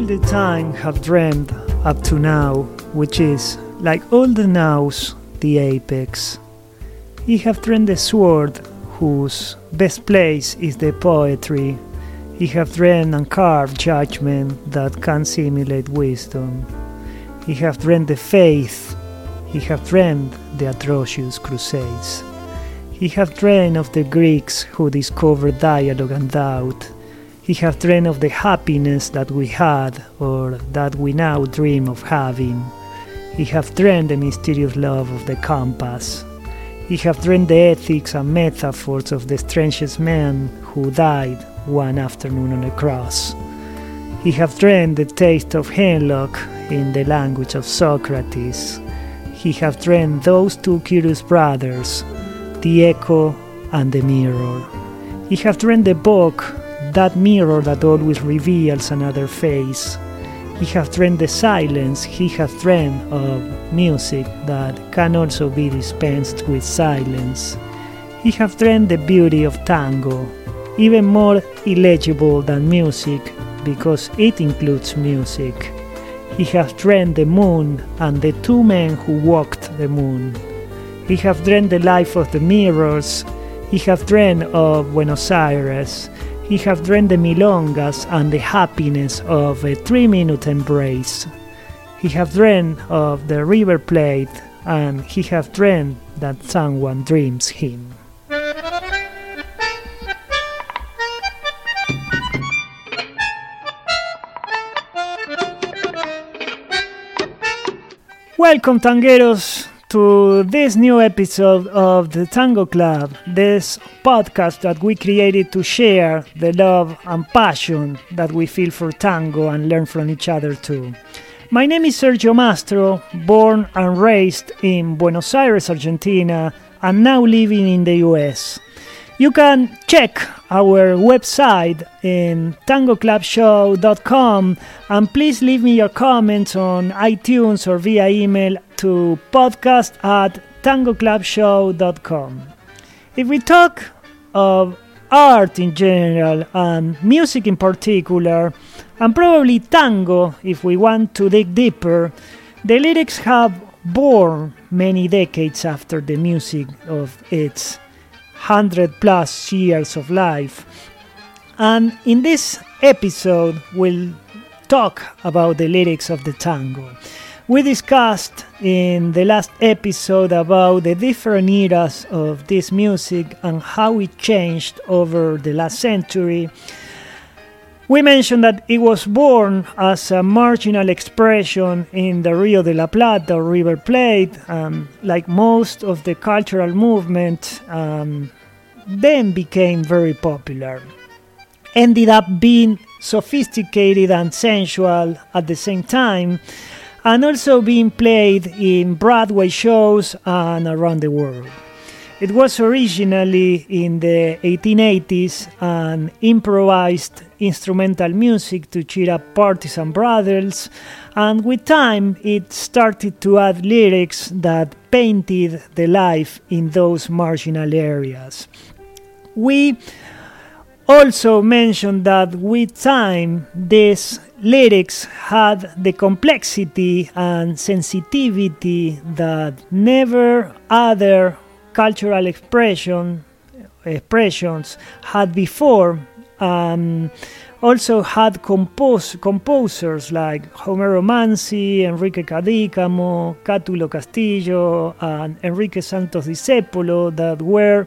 will the time have dreamed up to now, which is, like all the nows, the apex? He have dreamed the sword, whose best place is the poetry. He have dreamed and carved judgment that can simulate wisdom. He have dreamed the faith. He have dreamed the atrocious crusades. He have dreamed of the Greeks who discovered dialogue and doubt. He have dreamed of the happiness that we had or that we now dream of having. He have dreamed the mysterious love of the compass. He have dreamed the ethics and metaphors of the strangest man who died one afternoon on a cross. He have dreamed the taste of hemlock in the language of Socrates. He have dreamed those two curious brothers, the echo and the mirror. He have dreamed the book, that mirror that always reveals another face. He has dreamed the silence, he has dreamed of uh, music that can also be dispensed with silence. He has dreamed the beauty of tango, even more illegible than music because it includes music. He has dreamed the moon and the two men who walked the moon. He has dreamed the life of the mirrors. He has dreamed of uh, Buenos Aires. He have dreamed the milongas and the happiness of a three-minute embrace. He have dreamed of the River Plate, and he have dreamed that someone dreams him. Welcome, tangueros, to this new episode of the Tango Club, this podcast that we created to share the love and passion that we feel for tango and learn from each other too. My name is Sergio Mastro, born and raised in Buenos Aires, Argentina, and now living in the US. You can check our website in tangoclubshow.com and please leave me your comments on iTunes or via email to podcast at tangoclubshow.com. If we talk of art in general and music in particular, and probably tango if we want to dig deeper, the lyrics have born many decades after the music of its 100 plus years of life. And in this episode, we'll talk about the lyrics of the tango. We discussed in the last episode about the different eras of this music and how it changed over the last century. We mentioned that it was born as a marginal expression in the Rio de la Plata River Plate, um, like most of the cultural movement, um, then became very popular. Ended up being sophisticated and sensual at the same time, and also being played in Broadway shows and around the world. It was originally in the 1880s an improvised instrumental music to cheer up parties and brothels, and with time it started to add lyrics that painted the life in those marginal areas. We also mentioned that with time these lyrics had the complexity and sensitivity that never other cultural expression expressions had before um, also had compose, composers like Homero Manzi, Enrique Cadícamo, Cátulo Castillo, and Enrique Santos Discépolo that were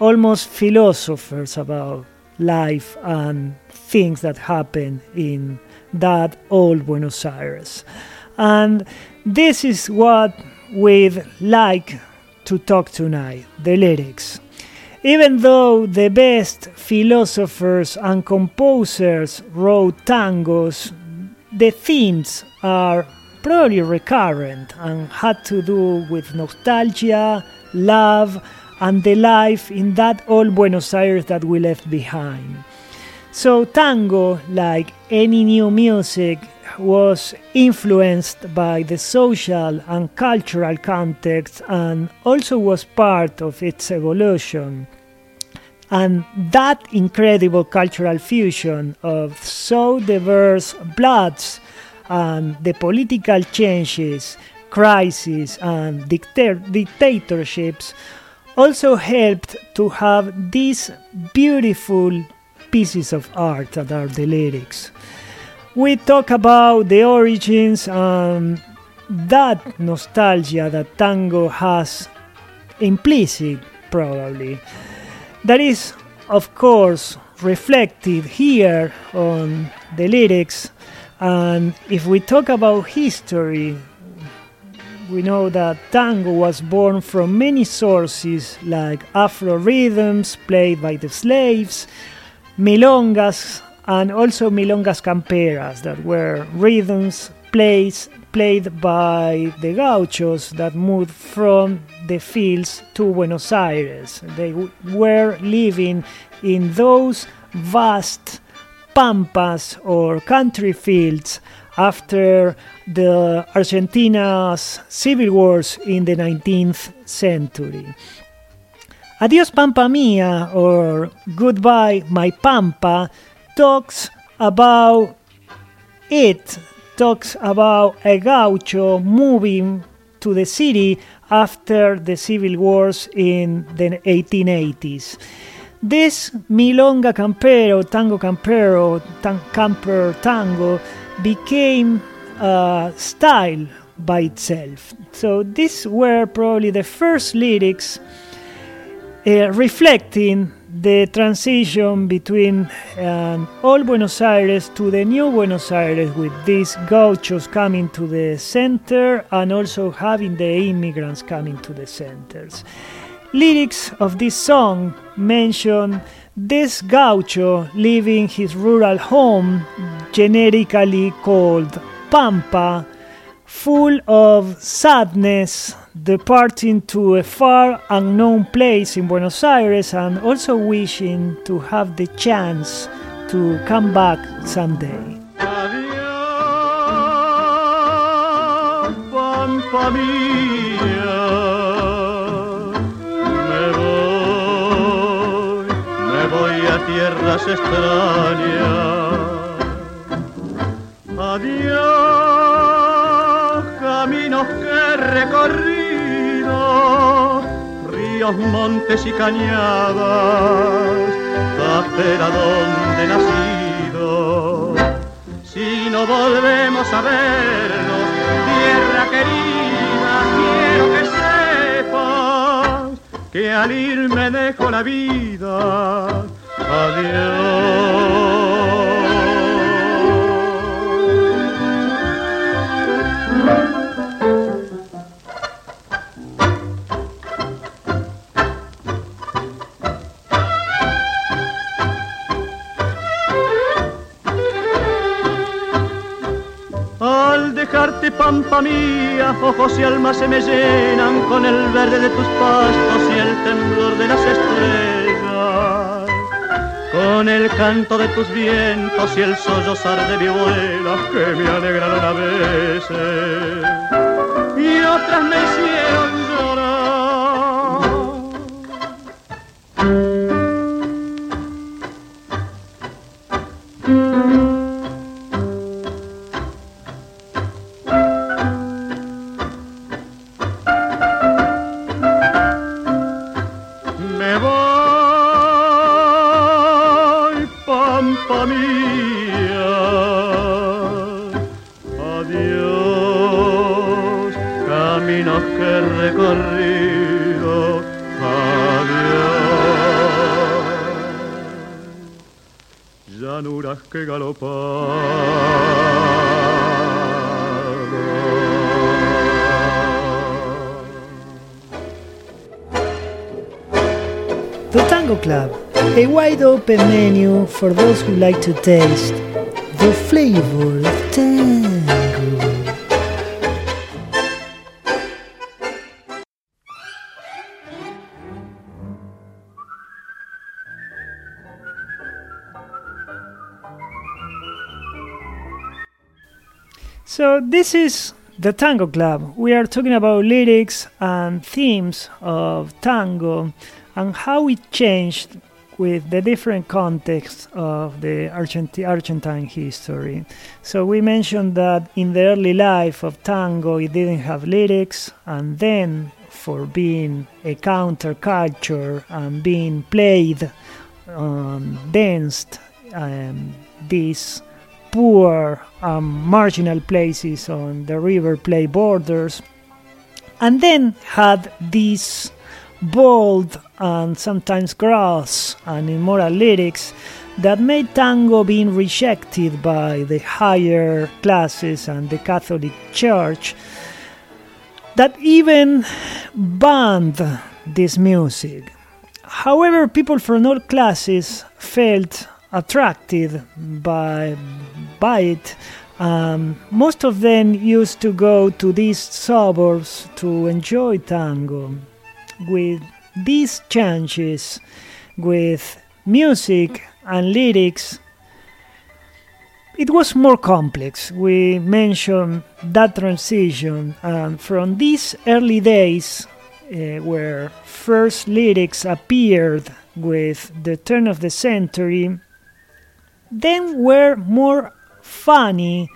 almost philosophers about life and things that happen in that old Buenos Aires. And this is what we'd like to talk tonight the lyrics. Even though the best philosophers and composers wrote tangos, the themes are probably recurrent and had to do with nostalgia, love, and the life in that old Buenos Aires that we left behind. So, tango, like any new music, was influenced by the social and cultural context and also was part of its evolution. And that incredible cultural fusion of so diverse bloods and the political changes, crises, and dicta- dictatorships also helped to have these beautiful pieces of art that are the lyrics. We talk about the origins and that nostalgia that tango has implicit, probably. That is, of course, reflected here on the lyrics. And if we talk about history, we know that tango was born from many sources like Afro rhythms played by the slaves, milongas, and also milongas camperas that were rhythms plays, played by the gauchos that moved from the fields to Buenos Aires. They were living in those vast pampas or country fields after the Argentina's civil wars in the 19th century. Adios Pampa Mia or Goodbye My Pampa talks about it, talks about a gaucho moving to the city after the civil wars in the 1880s. This milonga campero, tango campero, tan- camper tango became a style by itself. So these were probably the first lyrics uh, reflecting the transition between um, old Buenos Aires to the new Buenos Aires, with these gauchos coming to the center and also having the immigrants coming to the centers. Lyrics of this song mention this gaucho leaving his rural home, generically called Pampa, full of sadness, departing to a far unknown place in Buenos Aires and also wishing to have the chance to come back someday. Tierras extrañas. Adiós, caminos que he recorrido, ríos, montes y cañadas, tapera donde nacido. Si no volvemos a vernos, tierra querida, quiero que sepas que al ir me dejo la vida. Adiós. Ojos y alma se me llenan con el verde de tus pastos y el temblor de las estrellas. Con el canto de tus vientos y el sollozar de mi abuela que me alegraron a veces y otras me hicieron caminos que he recorrido. Adiós, llanuras que. The Tango Club, a wide open menu for those who like to taste the flavor of tango. This is the Tango Club. We are talking about lyrics and themes of tango and how it changed with the different contexts of the Argenti- Argentine history. So we mentioned that in the early life of tango, it didn't have lyrics, and then for being a counterculture and being played, um, danced, um, these poor, um, marginal places on the River Plate borders, and then had these bold and sometimes gross and immoral lyrics that made tango being rejected by the higher classes and the Catholic Church that even banned this music. However, people from all classes felt attracted by, by it. Um, most of them used to go to these suburbs to enjoy tango with these changes with music and lyrics it was more complex we mentioned that transition and from these early days uh, where first lyrics appeared with the turn of the century then were more funny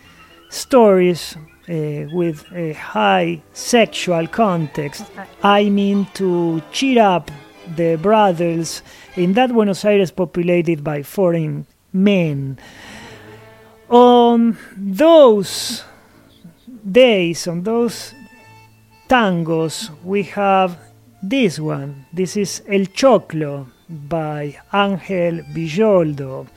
stories uh, with a high sexual context. I mean to cheer up the brothers in that Buenos Aires populated by foreign men. On those days, on those tangos, we have this one. This is El Choclo by Ángel Villoldo.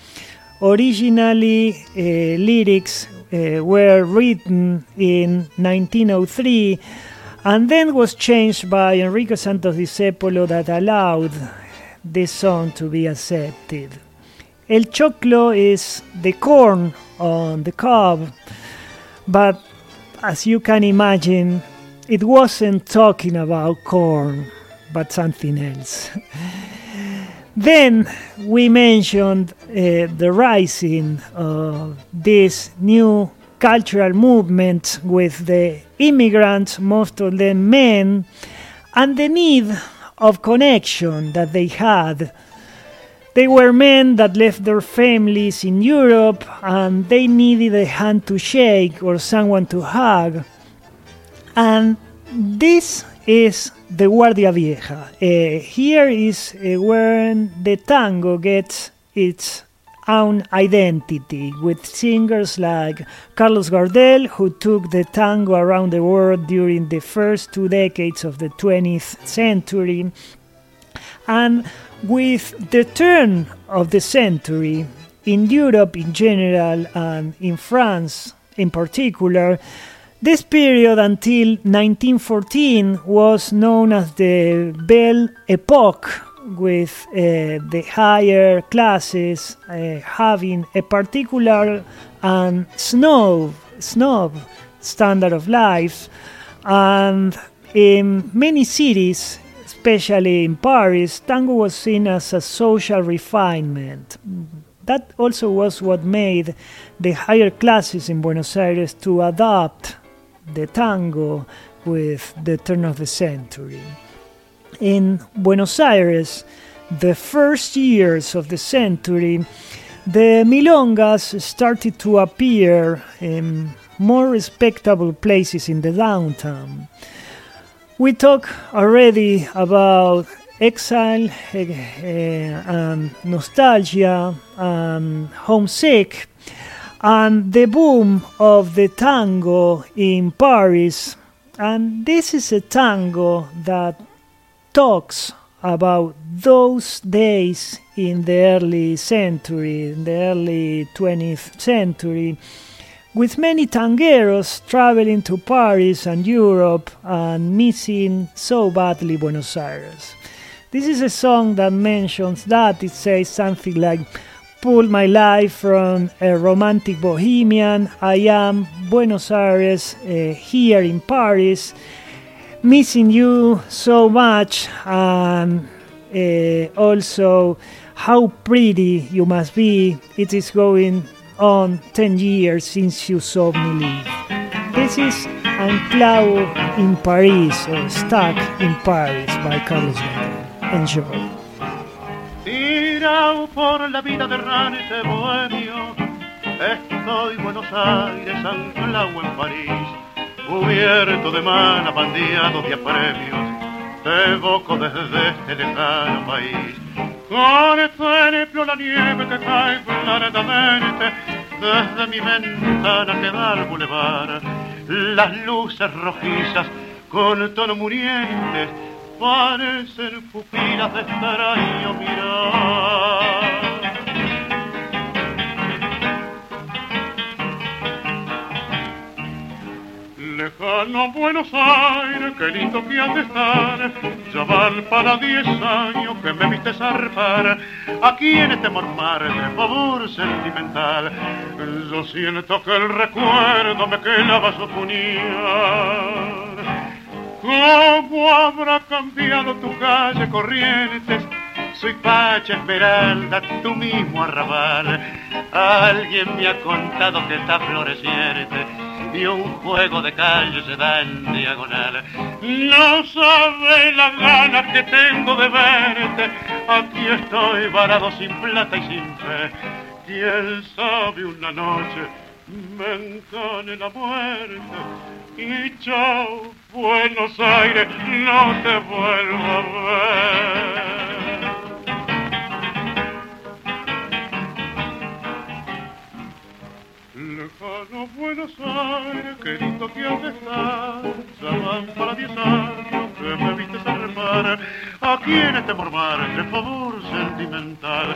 Originally, uh, lyrics uh, were written in 1903 and then was changed by Enrique Santos Discepolo that allowed this song to be accepted. El choclo is the corn on the cob, but as you can imagine, it wasn't talking about corn, but something else. Then we mentioned uh, the rising of this new cultural movement with the immigrants, most of them men, and the need of connection that they had. They were men that left their families in Europe and they needed a hand to shake or someone to hug. And this is the Guardia Vieja. Uh, here is uh, where the tango gets its own identity with singers like Carlos Gardel, who took the tango around the world during the first two decades of the 20th century. And with the turn of the century, in Europe in general and in France in particular, this period until 1914 was known as the Belle Epoque, with uh, the higher classes uh, having a particular and snob, snob standard of life. And in many cities, especially in Paris, tango was seen as a social refinement. That also was what made the higher classes in Buenos Aires to adopt the tango with the turn of the century. In Buenos Aires, the first years of the century, the milongas started to appear in more respectable places in the downtown. We talked already about exile, uh, nostalgia, um, homesick, and the boom of the tango in Paris. And this is a tango that talks about those days in the early century, in the early 20th century, with many tangueros traveling to Paris and Europe and missing so badly Buenos Aires. This is a song that mentions that. It says something like, pulled my life from a romantic bohemian. I am Buenos Aires, uh, here in Paris, missing you so much, and uh, also how pretty you must be. It is going on 10 years since you saw me leave. This is Anclao in Paris or Stuck in Paris by Carlos Gardel. Enjoy. Por la vida de errante bohemio. Estoy Buenos Aires, anclado en París, cubierto de mana, bandeado de apremios. Te evoco desde este lejano país. Con ejemplo la nieve que cae claramente desde mi ventana que da al bulevar. Las luces rojizas con tono murientes parecen pupilas de extraño mirar. Lejano Buenos Aires, qué lindo que has de estar. Ya van para diez años que me viste zarpar aquí en este mormar de favor sentimental. Yo siento que el recuerdo me clava su puñal. ¿Cómo habrá cambiado tu calle Corrientes? Soy Pacha Esmeralda, tu mismo arrabal. Alguien me ha contado que está floreciente y un juego de calle se da en diagonal. No sabe las ganas que tengo de verte. Aquí estoy varado sin plata y sin fe. Quién sabe una noche me encane la muerte y chao Buenos Aires, no te vuelvo a ver. Lejano Buenos Aires, qué lindo que has de estar, ya van para diez años que me viste zarpar, aquí en este mormar de favor sentimental,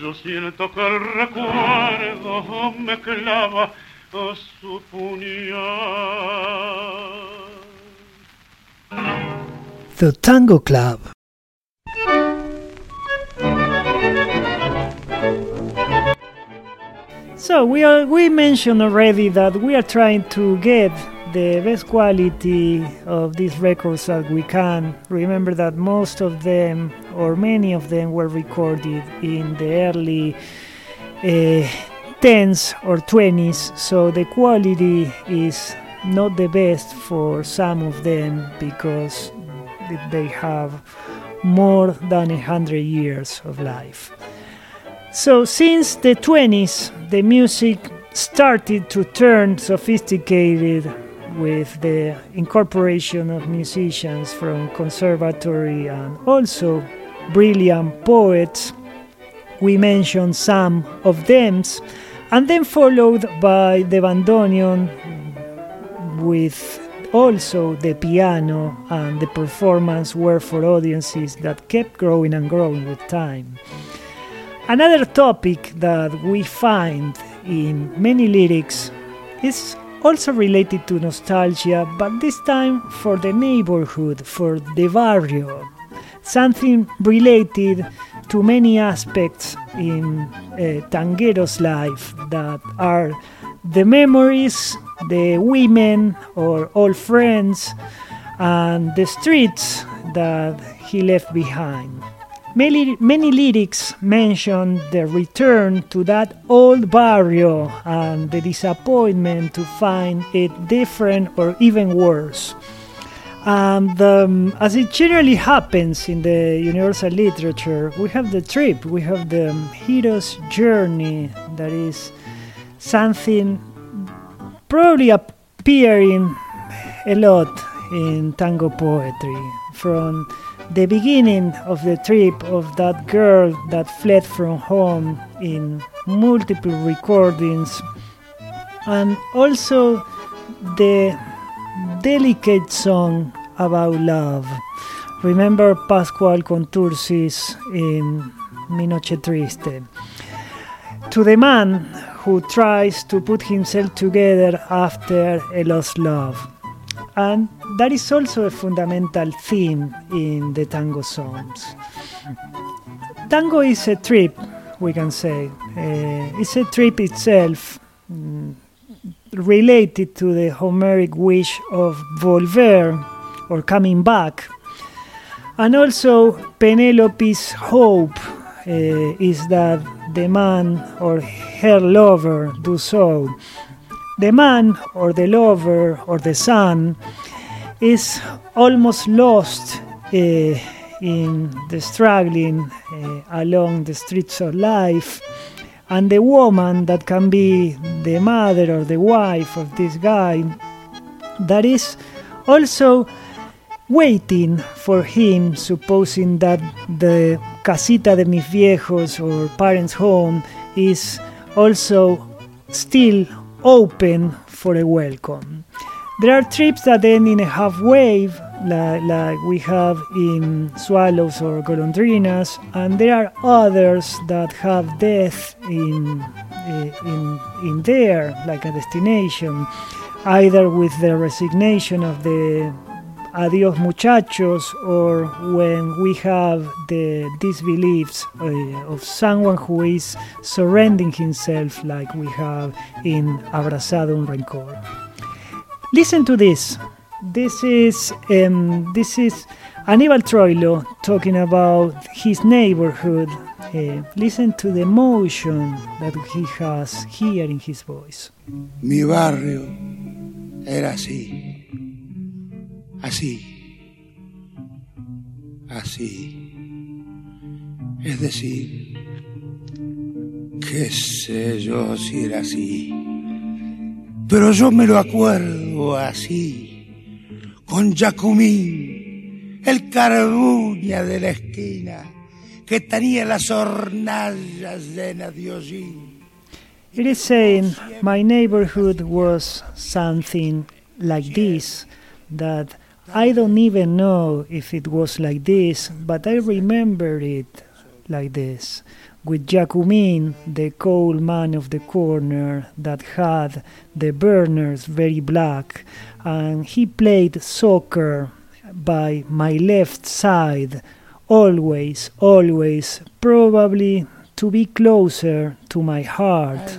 yo siento que el recuerdo me clava a su. The Tango Club. So we are, we mentioned already that we are trying to get the best quality of these records that we can. Remember that most of them, or many of them, were recorded in the early uh, 10s or 20s, so the quality is not the best for some of them because they have more than a hundred years of life. So, since the 20s, the music started to turn sophisticated with the incorporation of musicians from conservatory and also brilliant poets. We mentioned some of them, and then followed by the bandoneon with also the piano and the performance were for audiences that kept growing and growing with time. Another topic that we find in many lyrics is also related to nostalgia, but this time for the neighborhood, for the barrio. Something related to many aspects in Eh, Tanguero's life that are the memories, the women or old friends, and the streets that he left behind. Many, many lyrics mention the return to that old barrio and the disappointment to find it different or even worse. And um, as it generally happens in the universal literature, we have the trip, we have the hero's journey that is something probably appearing a lot in tango poetry. From the beginning of the trip of that girl that fled from home in multiple recordings and also the delicate song about love remember Pascual Contursis in Mi Noche Triste to the man who tries to put himself together after a lost love and that is also a fundamental theme in the tango songs. Tango is a trip, we can say. Uh, it's a trip itself, mm, related to the Homeric wish of volver, or coming back. And also, Penelope's hope uh, is that the man or her lover do so the man or the lover or the son is almost lost uh, in the struggling uh, along the streets of life, and the woman that can be the mother or the wife of this guy that is also waiting for him, supposing that the casita de mis viejos or parents' home is also still open for a welcome. There are trips that end in a half wave, like, like we have in swallows or golondrinas, and there are others that have death in, eh, in, in there, like a destination, either with the resignation of the adios muchachos or when we have the disbeliefs uh, of someone who is surrendering himself like we have in abrazado un rencor. Listen to this this is um, this is Aníbal Troilo talking about his neighborhood. Uh, listen to the emotion that he has here in his voice. Mi barrio era así así, así. Es decir, qué sé yo si era así, pero yo me lo acuerdo así, con Jacumín, el carbuña de la esquina, que tenía las hornallas llenas de hollín. It is saying my neighborhood was something like this, that I don't even know if it was like this, but I remember it like this. With Jacumin, the coal man of the corner that had the burners very black, and he played soccer by my left side, always, always, probably to be closer to my heart.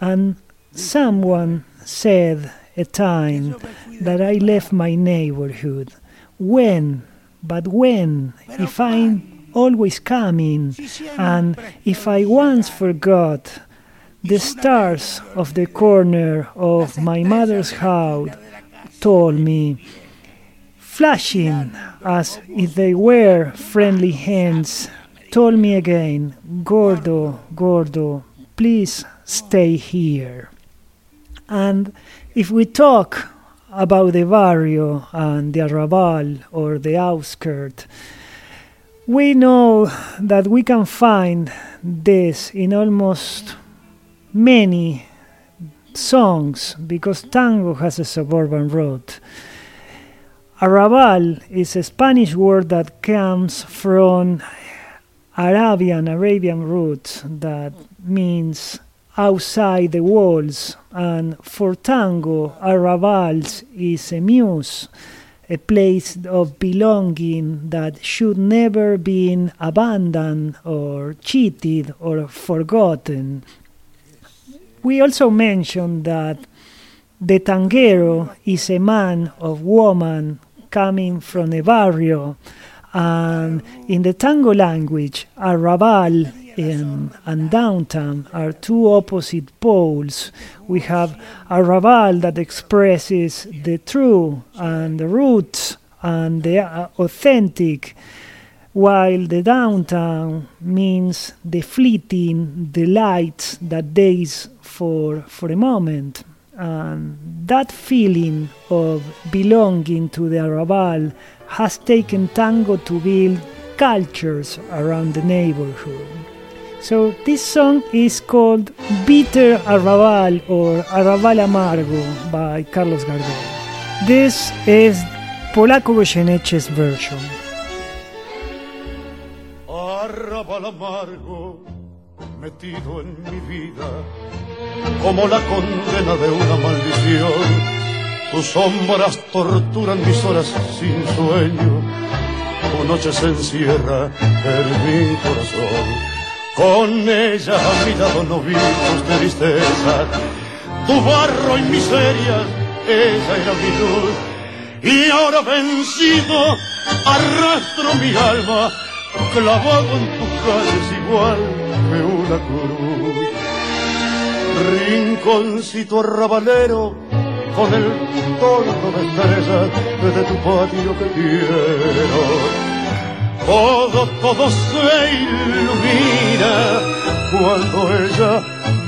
And someone said a time that I left my neighborhood. When? But when? If I'm always coming, and if I once forgot the stars of the corner of my mother's house told me, flashing as if they were friendly hands, told me again, Gordo, Gordo, please stay here. And if we talk about the barrio and the arrabal or the outskirt, we know that we can find this in almost many songs because tango has a suburban root. Arrabal is a Spanish word that comes from Arabian Arabian roots that means outside the walls. And for tango, arrabals is a muse, a place of belonging that should never be abandoned or cheated or forgotten. We also mentioned that the tanguero is a man or woman coming from a barrio, and in the tango language, arrabal and downtown are two opposite poles. We have a Raval that expresses the true and the roots and the uh, authentic, while the downtown means the fleeting delights that days for for a moment. And that feeling of belonging to the Arrabal has taken tango to build cultures around the neighborhood. So this song is called Bitter Arrabal or Arrabal Amargo by Carlos Gardel. This is Polaco Goyeneche's version. Arrabal amargo metido en mi vida como la condena de una maldición. Tus sombras torturan mis horas sin sueño. Tu noche se encierra en mi corazón con ella a mi lado no vi tus tristeza, tu barro y miseria, ella era mi luz. Y ahora vencido, arrastro mi alma, clavado en tus calles igual que una cruz. Rinconcito arrabalero, con el torno de estrellas de tu patio que quiero todo, todo se ilumina cuando ella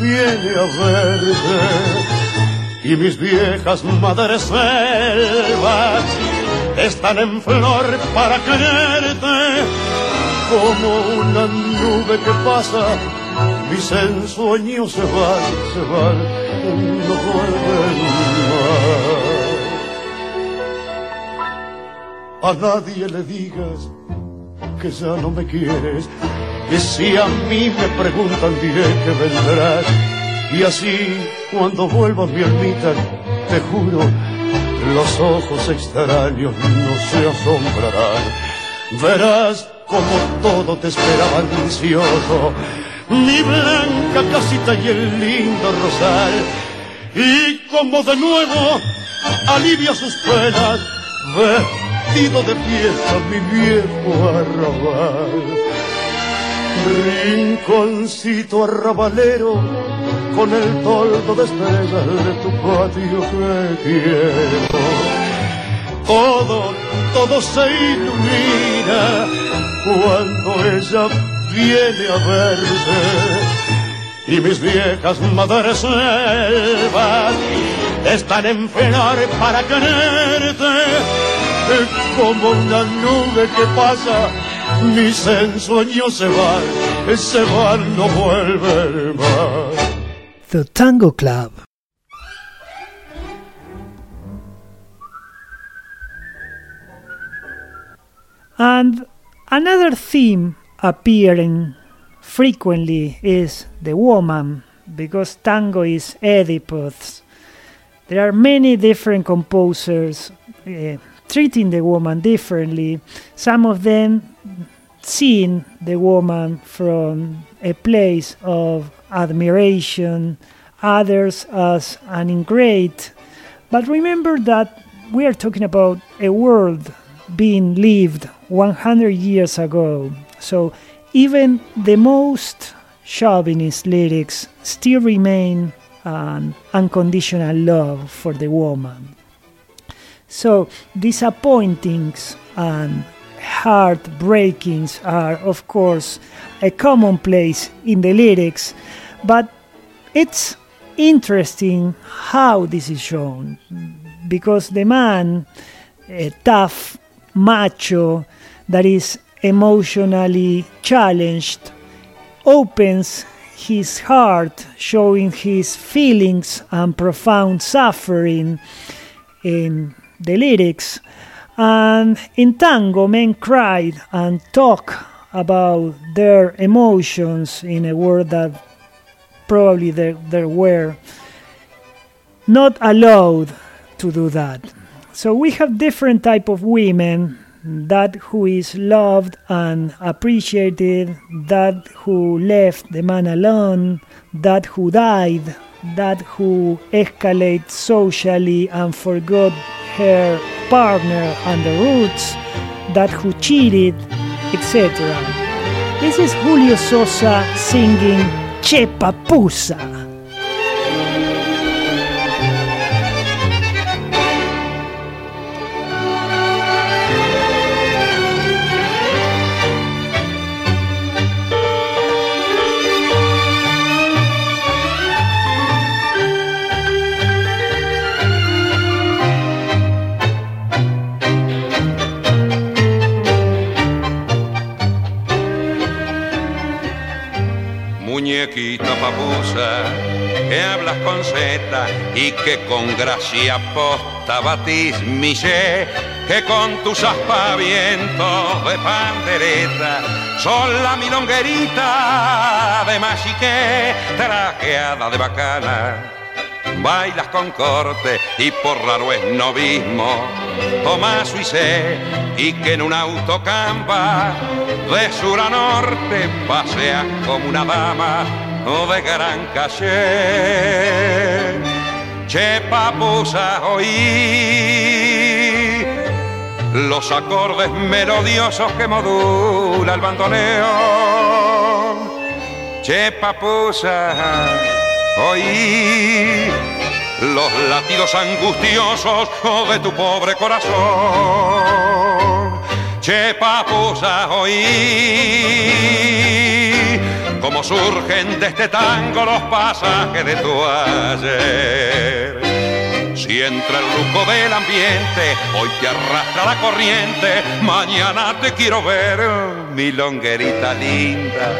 viene a verte. Y mis viejas madres selvas están en flor para quererte, como una nube que pasa, mis ensueños se van, se van, no vuelven más. A nadie le digas que ya no me quieres. Y si a mí me preguntan diré que vendrás. Y así cuando vuelva mi almita, te juro, los ojos extraños no se asombrarán. Verás como todo te esperaba ansioso, mi blanca casita y el lindo rosal. Y como de nuevo alivia sus penas, vestido de fiesta mi viejo arrabal. Rinconcito arrabalero con el toldo de estrellas de tu patio que quiero. Todo, todo se ilumina cuando ella viene a verte. Y mis viejas madres selvas están en flor para quererte como una nube que pasa, mis ensueños se van, se van, no vuelven más. The Tango Club. And another theme appearing frequently is the woman, because tango is Oedipus. There are many different composers uh, treating the woman differently. Some of them seeing the woman from a place of admiration, others as an ingrate. But remember that we are talking about a world being lived 100 years ago. So even the most chauvinist lyrics still remain an unconditional love for the woman. So disappointings and heartbreakings are, of course, a commonplace in the lyrics, but it's interesting how this is shown because the man, a tough macho that is emotionally challenged, opens his heart, showing his feelings and profound suffering in the lyrics. And in tango, men cried and talk about their emotions in a word that probably they, they were not allowed to do that. So we have different type of women that who is loved and appreciated, that who left the man alone, that who died, that who escalated socially and forgot her partner and the roots, that who cheated, etc. This is Julio Sosa singing Che y que con gracia posta batís que con tus aspavientos de pandereta son la milonguerita de machique, trajeada de bacana. Bailas con corte y por raro es novismo, toma suicé y que en un autocampa de sur a norte paseas como una dama de gran caché. Che papusa oí los acordes melodiosos que modula el bandoneón. Che papusa oí los latidos angustiosos de tu pobre corazón. Che papusa oí como surgen de este tango los pasajes de tu ayer. Si entra el lujo del ambiente, hoy te arrastra la corriente, mañana te quiero ver, mi longuerita linda,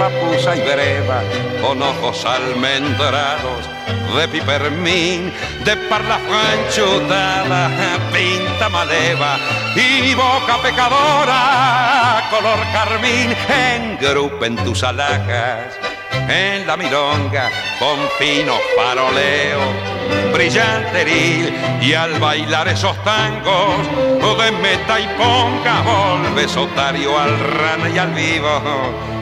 papusa y breva, con ojos almendrados de pipermín, de parla franchutada, pinta maleva y boca pecadora, color carmín, engrupen tus alhajas en la milonga con fino faroleo brillanteril y al bailar esos tangos de meta y ponga volves otario al rana y al vivo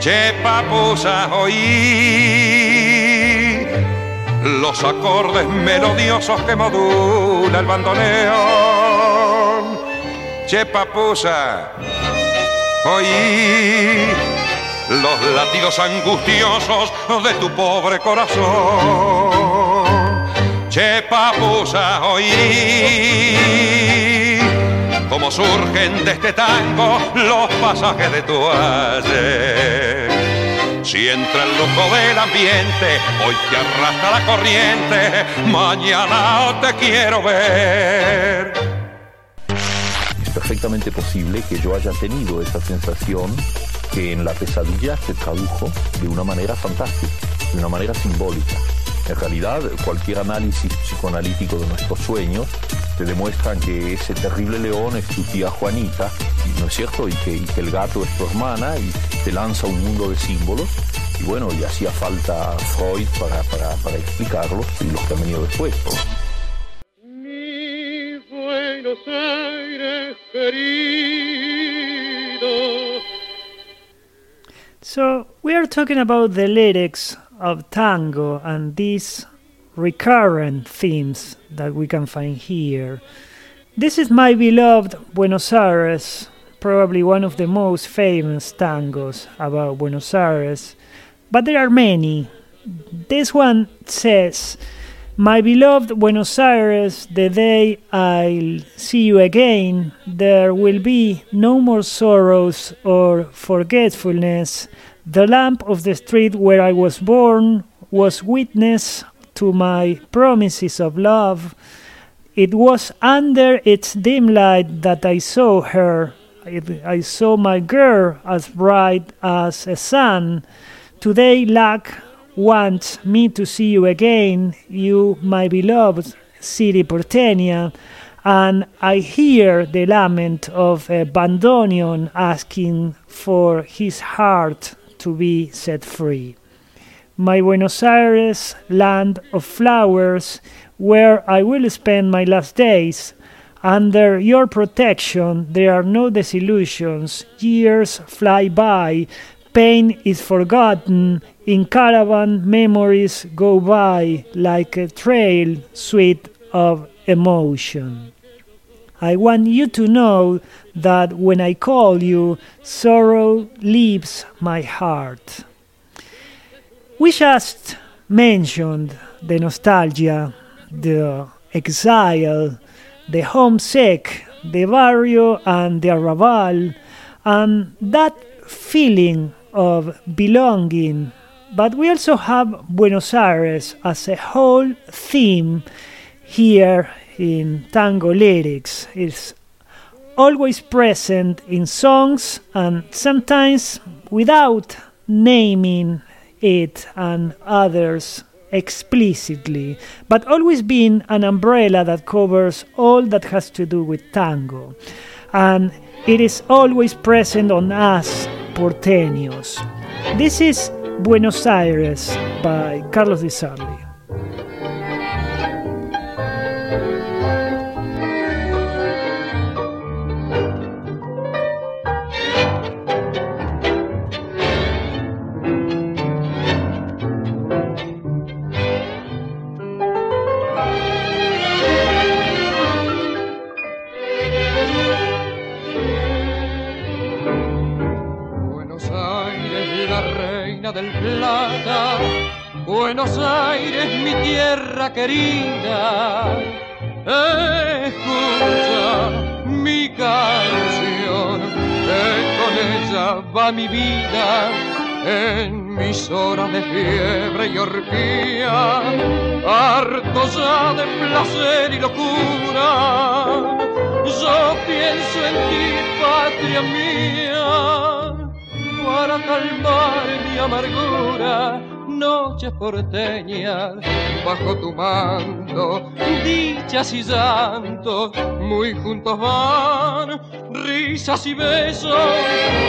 Che papusa oí los acordes melodiosos que modula el bandoneón. Che papusa oí los latidos angustiosos de tu pobre corazón. Che papusa oí como surgen de este tango los pasajes de tu ayer. Si entra el lujo del ambiente, hoy te arrastra la corriente, mañana te quiero ver. Es perfectamente posible que yo haya tenido esa sensación que en la pesadilla se tradujo de una manera fantástica, de una manera simbólica. En realidad, cualquier análisis psicoanalítico de nuestros sueños te demuestran que ese terrible león es tu tía Juanita, ¿no es cierto? Y que, el gato es tu hermana y te lanza un mundo de símbolos. Y bueno, y hacía falta Freud para, para, para explicarlos y los que han venido después. Mi Buenos Aires So, we are talking about the lyrics of tango and these recurrent themes that we can find here. This is my beloved Buenos Aires, probably one of the most famous tangos about Buenos Aires, but there are many. This one says, My beloved Buenos Aires, the day I'll see you again, there will be no more sorrows or forgetfulness. The lamp of the street where I was born was witness to my promises of love. It was under its dim light that I saw her. I saw my girl as bright as a sun. Today, luck wants me to see you again, you, my beloved city porteña, and I hear the lament of a bandoneon asking for his heart to be set free my Buenos Aires, land of flowers, where I will spend my last days. Under your protection, there are no disillusions. Years fly by, pain is forgotten. In caravan, memories go by like a trail sweet of emotion. I want you to know that when I call you, sorrow leaves my heart. We just mentioned the nostalgia, the exile, the homesick, the barrio and the arrabal, and that feeling of belonging. But we also have Buenos Aires as a whole theme here in tango lyrics. is always present in songs and sometimes without naming it and others explicitly, but always being an umbrella that covers all that has to do with tango. And it is always present on us, porteños. This is Buenos Aires by Carlos Di Sarli. Tierra querida, Escucha mi canción, que con ella va mi vida en mis horas de fiebre y orgía, harto ya de placer y locura. Yo pienso en ti, patria mía, para calmar mi amargura noches porteñas bajo tu mando, dichas y llantos muy juntos van, risas y besos,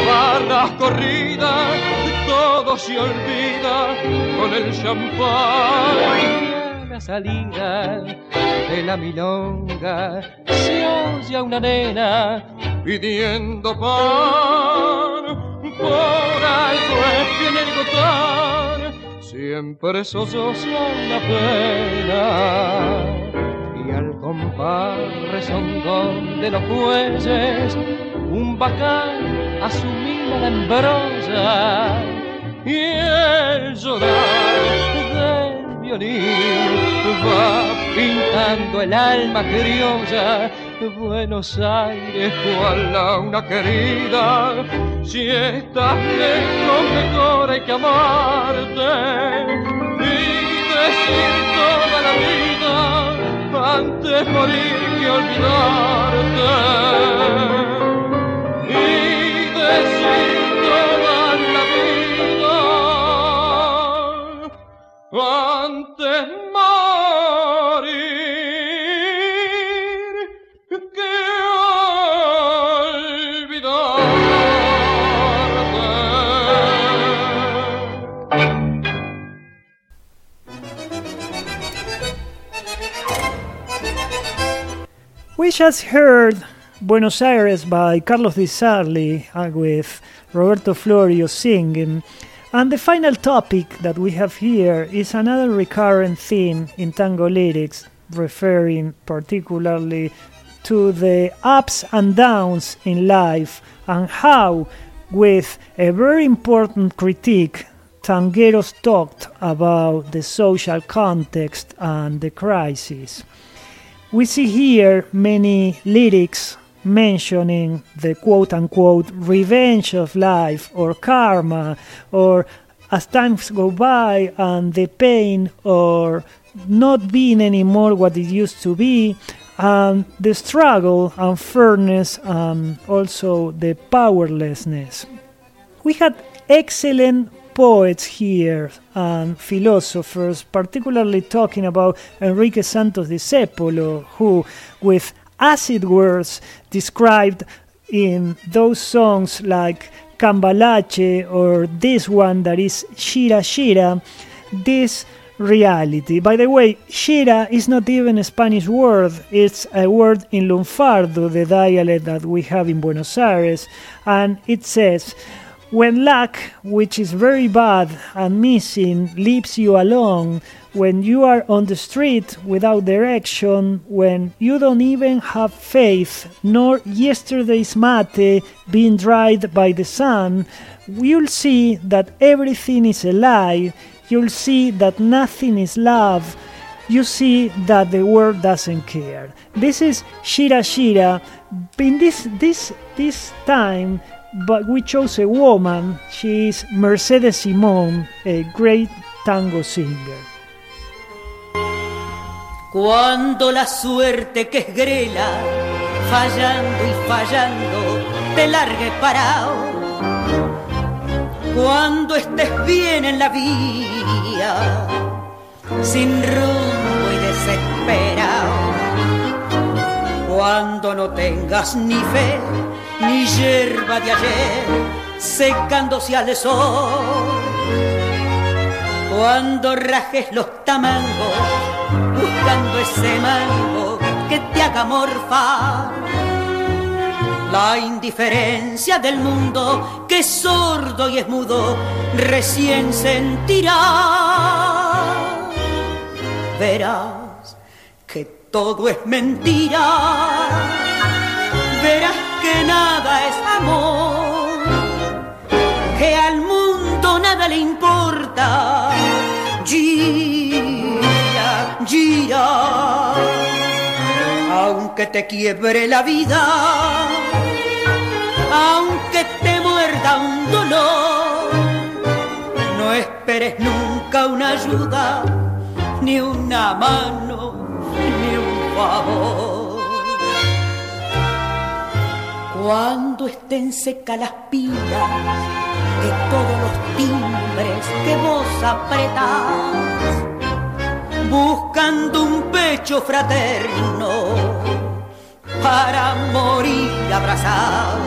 barras corridas, todo se olvida con el champán. La salida de la milonga se oye una nena pidiendo pan. Por algo es que en el gotán siempre sosocia la pena. Y al compás rezongón de los jueces un bacán asumía la embrolla. Y el llorar del violín va pintando el alma criolla Buenos Aires, cual una querida, si estás lejos mejor hay que amarte y decir toda la vida antes morir que olvidarte We just heard Buenos Aires by Carlos Di Sarli uh, with Roberto Florio singing. And the final topic that we have here is another recurrent theme in tango lyrics, referring particularly to the ups and downs in life and how, with a very important critique, tangueros talked about the social context and the crisis. We see here many lyrics mentioning the quote unquote revenge of life or karma or as times go by and the pain or not being anymore what it used to be and the struggle and fairness and also the powerlessness. We had excellent poets here and philosophers, particularly talking about Enrique Santos Discépolo, who, with acid words, described in those songs like Cambalache or this one that is Yira Yira, this reality. By the way, Yira is not even a Spanish word, it's a word in Lunfardo, the dialect that we have in Buenos Aires, and it says, when luck, which is very bad and missing, leaves you alone, when you are on the street without direction, when you don't even have faith, nor yesterday's mate being dried by the sun, you'll see that everything is a lie, you'll see that nothing is love, you see that the world doesn't care. This is Yira Yira. In this this this time but we chose a woman. She is Mercedes Simón, a great tango singer. Cuando la suerte que es grela, fallando y fallando, te largue parado. Cuando estés bien en la vía, sin rumbo y desesperado. Cuando no tengas ni fe, ni hierba de ayer secándose al sol. Cuando rajes los tamangos buscando ese mango que te haga morfar. La indiferencia del mundo que es sordo y es mudo recién sentirá. Verás que todo es mentira. Verás que nada es amor, que al mundo nada le importa. Gira, gira. te quiebre la vida, aunque te muerda un dolor, no esperes nunca una ayuda, ni una mano, ni un favor. Cuando estén secas las pilas de todos los timbres que vos apretás, buscando un pecho fraterno para morir abrazado.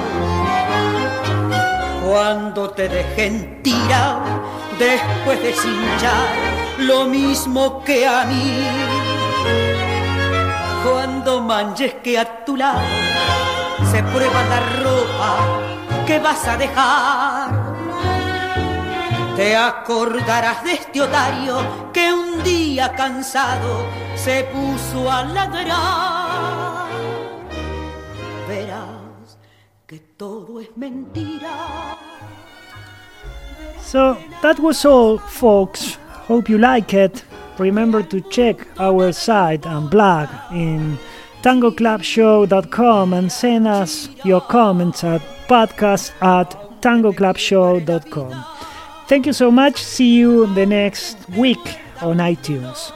Cuando te dejen tirar después de cinchar lo mismo que a mí. Cuando manches que a tu lado se prueba la ropa que vas a dejar te acordarás de este otario que un día cansado se puso a ladrar. Verás que todo es mentira. So that was all, folks. Hope you like it. Remember to check our site and blog in tangoclubshow.com and send us your comments at podcast at tangoclubshow.com. Thank you so much. See you the next week on iTunes.